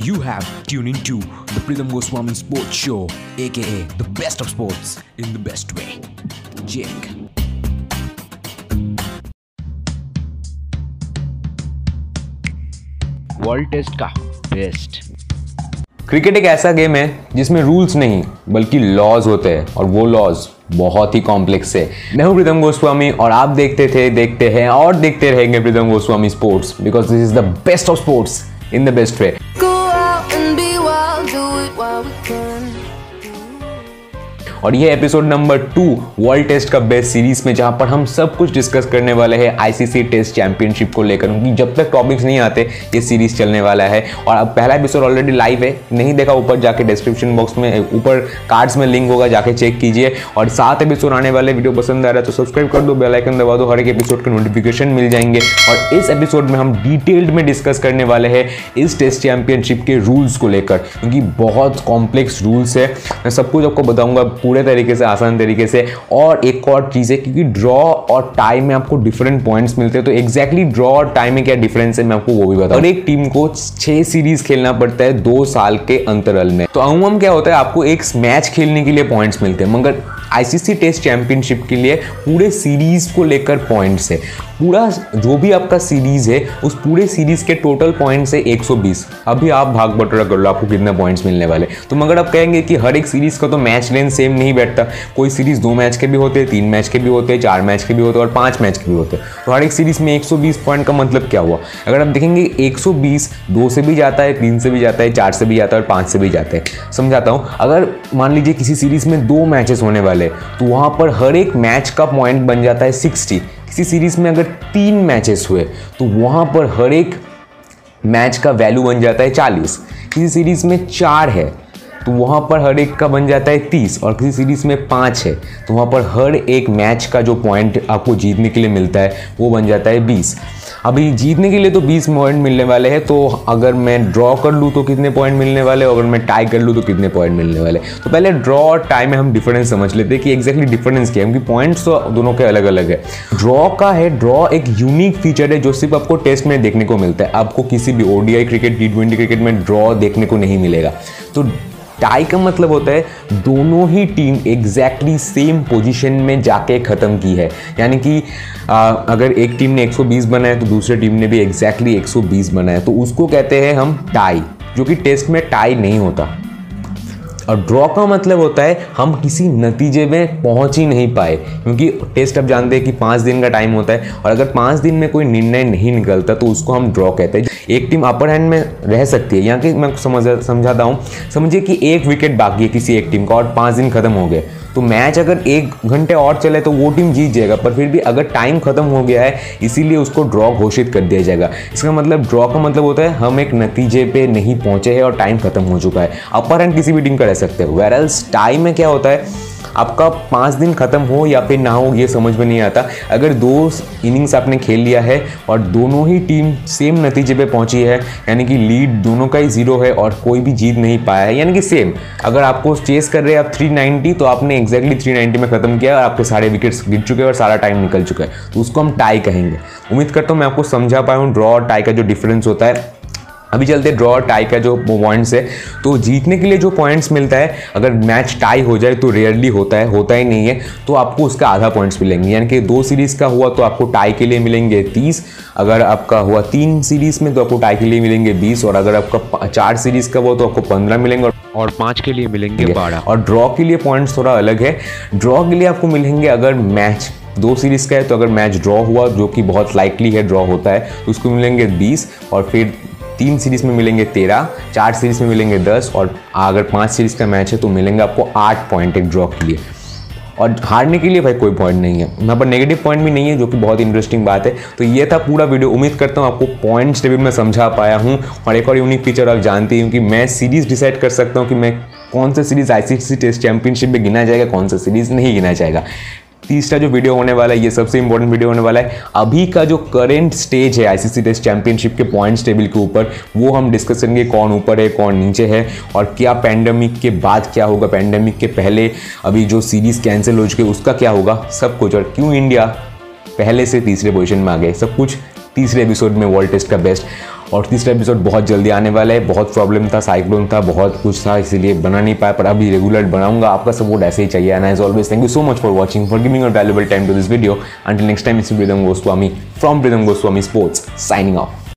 You have tuned into the Pritham Goswami Sports Show, aka the best of sports in the best way. Jake. World test का best cricket एक ऐसा game है जिसमें rules नहीं बल्कि laws होते हैं और वो लॉज बहुत ही कॉम्प्लेक्स है मैं हूँ प्रीतम गोस्वामी और आप देखते थे देखते हैं और देखते रहेंगे Pritam Goswami sports because this is the best of sports in the best way we could. और ये episode number two world test का बेस्ट सीरीज़ में जहाँ पर हम सब कुछ डिस्कस करने वाले हैं आईसीसी टेस्ट चैंपियनशिप को लेकर, क्योंकि जब तक टॉपिक्स नहीं आते, ये सीरीज़ चलने वाला है। और अब पहला एपिसोड ऑलरेडी लाइव है, नहीं देखा, ऊपर जाके डिस्क्रिप्शन बॉक्स में, ऊपर कार्ड्स में लिंक होगा, जाके चेक कीजिए। और सात एपिसोड आने वाले वीडियो पसंद आ रहा है तो सब्सक्राइब कर दो बेलाइकन दबा दो, हर एक एपिसोड के नोटिफिकेशन मिल जाएँगे। और इस एपिसोड में हम डिटेल्ड में डिस्कस करने वाले हैं इस टेस्ट चैंपियनशिप के रूल्स को लेकर, क्योंकि बहुत कॉम्प्लेक्स रूल्स है। मैं सब कुछ आपको बताऊँगा पूरे तरीके से, आसान तरीके से। और एक और चीज़ है, क्योंकि ड्रॉ और टाइम में आपको डिफरेंट पॉइंट्स मिलते हैं तो एग्जैक्टली ड्रॉ और टाइम में क्या डिफरेंस है, मैं आपको वो भी बताऊँ। और एक टीम को छह सीरीज़ खेलना पड़ता है दो साल के अंतरल में। तो अमूमन क्या होता है, आपको एक मैच खेलने के लिए पॉइंट्स मिलते हैं, मगर आईसीसी टेस्ट चैंपियनशिप के लिए पूरे सीरीज़ को लेकर पॉइंट्स है। पूरा जो भी आपका सीरीज़ है, उस पूरे सीरीज़ के टोटल पॉइंट्स है 120 अभी आप भाग बटोरा कर लो, आपको कितने पॉइंट्स मिलने वाले। तो मगर आप कहेंगे कि हर एक सीरीज़ का तो मैच लेंथ सेम नहीं बैठता। कोई सीरीज़ दो मैच के भी होते हैं तीन मैच के भी होते हैं चार मैच के भी होते हैं और पाँच मैच के भी होते। हैं तो हर एक सीरीज़ में 120 पॉइंट का मतलब क्या हुआ? अगर आप देखेंगे 120 दो से भी जाता है, तीन से भी जाता है, चार से भी जाता है और पाँच से भी जाता है। समझाता हूँ, अगर मान लीजिए किसी सीरीज़ में दो मैचेस होने वाले तो वहाँ पर हर एक मैच का पॉइंट बन जाता है सिक्सटी किसी सीरीज़ में अगर तीन मैचेस हुए तो वहाँ पर हर एक मैच का वैल्यू बन जाता है चालीस. किसी सीरीज़ में चार है तो वहाँ पर हर एक का बन जाता है तीस. और किसी सीरीज़ में पाँच है तो वहाँ पर हर एक मैच का जो पॉइंट आपको जीतने के लिए मिलता है, वो बन जाता है बीस. अभी जीतने के लिए तो 20 पॉइंट मिलने वाले हैं तो अगर मैं ड्रॉ कर लूँ तो कितने पॉइंट मिलने वाले अगर मैं टाई कर लूँ तो कितने पॉइंट मिलने वाले तो पहले ड्रॉ और टाई में हम डिफरेंस समझ लेते हैं कि एक्जैक्टली डिफरेंस क्या है, क्योंकि पॉइंट्स तो दोनों के अलग अलग है। ड्रॉ का है ड्रॉ एक यूनिक फीचर है जो सिर्फ़ आपको टेस्ट में देखने को मिलता है। आपको किसी भी ODI cricket T twenty cricket में ड्रॉ देखने को नहीं मिलेगा। तो टाई का मतलब होता है दोनों ही टीम एग्जैक्टली सेम पोजीशन में जाके ख़त्म की है। यानी कि आ, अगर एक टीम ने 120 बनाया तो दूसरे टीम ने भी एग्जैक्टली 120 बनाया। तो उसको कहते हैं हम टाई जो कि टेस्ट में टाई नहीं होता। और ड्रॉ का मतलब होता है हम किसी नतीजे में पहुँच ही नहीं पाए। क्योंकि टेस्ट अब जानते हैं कि पाँच दिन का टाइम होता है और अगर पाँच दिन में कोई निर्णय नहीं निकलता तो उसको हम ड्रॉ कहते हैं। एक टीम अपर हैंड में रह सकती है। यहाँ की मैं समझ, समझाता हूँ। समझिए कि एक विकेट बाकी है किसी एक टीम का और पाँच दिन खत्म हो गए। तो मैच अगर एक घंटे और चले तो वो टीम जीत जाएगा, पर फिर भी अगर टाइम खत्म हो गया है, इसीलिए उसको ड्रॉ घोषित कर दिया जाएगा। इसका मतलब ड्रॉ का मतलब होता है हम एक नतीजे पे नहीं पहुँचे हैं और टाइम खत्म हो चुका है। अपर हैंड किसी भी टीम का रह सकते हैं। वेरल्स टाइम में क्या होता है? आपका पाँच दिन खत्म हो या फिर ना हो, ये समझ में नहीं आता। अगर दो इनिंग्स आपने खेल लिया है और दोनों ही टीम सेम नतीजे पे पहुँची है, यानी कि लीड दोनों का ही ज़ीरो है और कोई भी जीत नहीं पाया है, यानी कि सेम अगर आपको चेस कर रहे हैं आप 390 तो आपने एग्जैक्टली 390 में खत्म किया और आपके सारे विकेट्स गिर चुके हैं और सारा टाइम निकल चुका है। तो उसको हम टाई कहेंगे। उम्मीद करता हूँ मैं आपको समझा पाया हूँ ड्रॉ और टाई का जो डिफरेंस होता है। अभी चलते ड्रॉ टाई का जो पॉइंट्स है तो जीतने के लिए जो पॉइंट्स मिलता है अगर मैच टाई हो जाए तो रेयरली होता है होता ही नहीं है तो आपको उसका आधा पॉइंट्स मिलेंगे। यानी कि दो सीरीज़ का हुआ तो आपको टाई के लिए मिलेंगे तीस अगर आपका हुआ तीन सीरीज़ में तो आपको टाई के लिए मिलेंगे बीस और अगर आपका चार सीरीज़ का हुआ तो आपको पंद्रह मिलेंगे और पाँच के लिए मिलेंगे बारह। और ड्रॉ के लिए पॉइंट्स थोड़ा अलग है। ड्रॉ के लिए आपको मिलेंगे अगर मैच दो सीरीज़ का है तो अगर मैच ड्रॉ हुआ जो कि बहुत लाइकली है ड्रॉ होता है तो उसको मिलेंगे बीस और फिर तीन सीरीज़ में मिलेंगे तेरह, चार सीरीज़ में मिलेंगे दस और अगर पाँच सीरीज़ का मैच है तो मिलेंगे आपको आठ पॉइंट एक ड्रॉ के लिए। और हारने के लिए भाई कोई पॉइंट नहीं है। यहाँ पर नेगेटिव पॉइंट भी नहीं है, जो कि बहुत इंटरेस्टिंग बात है। तो ये था पूरा वीडियो उम्मीद करता हूँ आपको पॉइंट्स टेबल में समझा पाया हूँ। और एक और यूनिक फीचर आप जानती हूँ कि मैं सीरीज़ डिसाइड कर सकता हूँ कि मैं कौन सा सीरीज़ आईसीसी टेस्ट चैंपियनशिप में गिना जाएगा, कौन सा सीरीज़ नहीं गिना जाएगा। तीसरा जो वीडियो होने वाला है, ये सबसे इंपॉर्टेंट वीडियो होने वाला है। अभी का जो करेंट स्टेज है आईसीसी टेस्ट चैंपियनशिप के पॉइंट्स टेबल के ऊपर, वो हम डिस्कस करेंगे कौन ऊपर है, कौन नीचे है और क्या पैंडमिक के बाद क्या होगा पैंडमिक के पहले अभी जो सीरीज़ कैंसिल हो चुके, उसका क्या होगा, सब कुछ। और क्यों इंडिया पहले से तीसरे पोजिशन में आ गए, सब कुछ तीसरे एपिसोड में वर्ल्ड टेस्ट का बेस्ट और तीसरा एपिसोड बहुत जल्दी आने वाला है। बहुत प्रॉब्लम था साइक्लोन था, बहुत कुछ था, इसीलिए बना नहीं पाया, पर अभी रेगुलर बनाऊँगा। आपका सपोर्ट ऐसे ही चाहिए and as always thank you so much for watching for giving your valuable time to this video until next time is Pritam Goswami from Pritam Goswami sports signing off